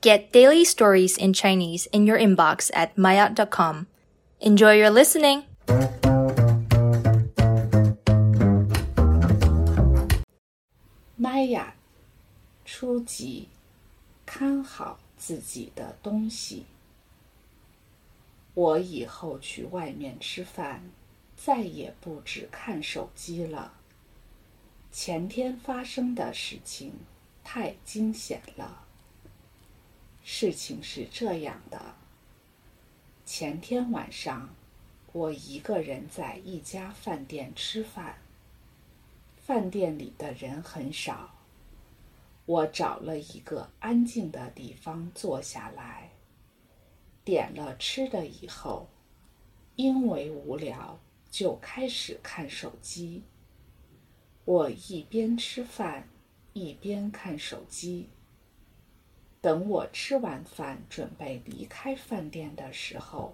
Get daily stories in Chinese in your inbox at maya.com. Enjoy your listening! 玛雅初级，看好自己的东西。我以后去外面吃饭，再也不只看手机了。前天发生的事情太惊险了。 事情是这样的：前天晚上，我一个人在一家饭店吃饭。饭店里的人很少，我找了一个安静的地方坐下来，点了吃的以后，因为无聊，就开始看手机。我一边吃饭，一边看手机。等我吃完饭准备离开饭店的时候，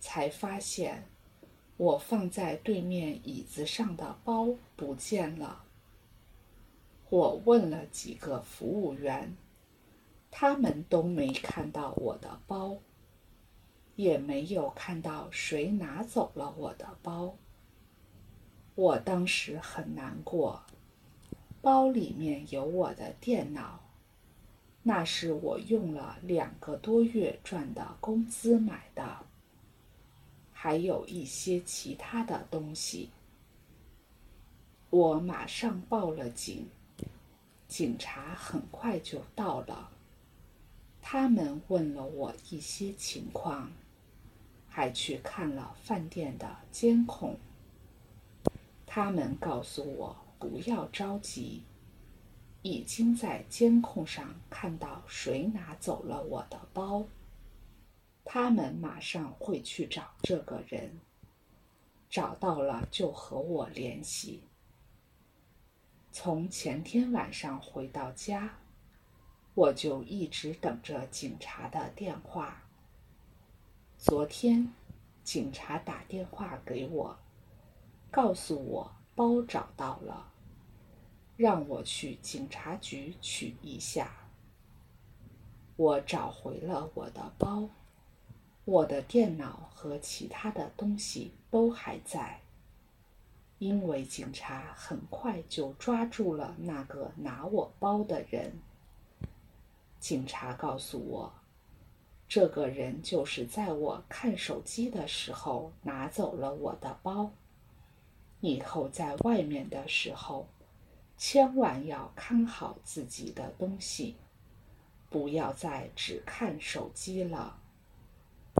才发现我放在对面椅子上的包不见了。我问了几个服务员，他们都没看到我的包，也没有看到谁拿走了我的包。我当时很难过，包里面有我的电脑，那是我用了两个多月赚的工资买的，还有一些其他的东西。我马上报了警，警察很快就到了，他们问了我一些情况，还去看了饭店的监控。他们告诉我不要着急，已经在监控上看到谁拿走了我的包。他们马上会去找这个人，找到了就和我联系。从前天晚上回到家，我就一直等着警察的电话。昨天，警察打电话给我。告诉我包找到了，让我去警察局取一下。我找回了我的包，我的电脑和其他的东西都还在。因为警察很快就抓住了那个拿我包的人。警察告诉我，这个人就是在我看手机的时候拿走了我的包。以后在外面的时候，千万要看好自己的东西，不要再只看手机了。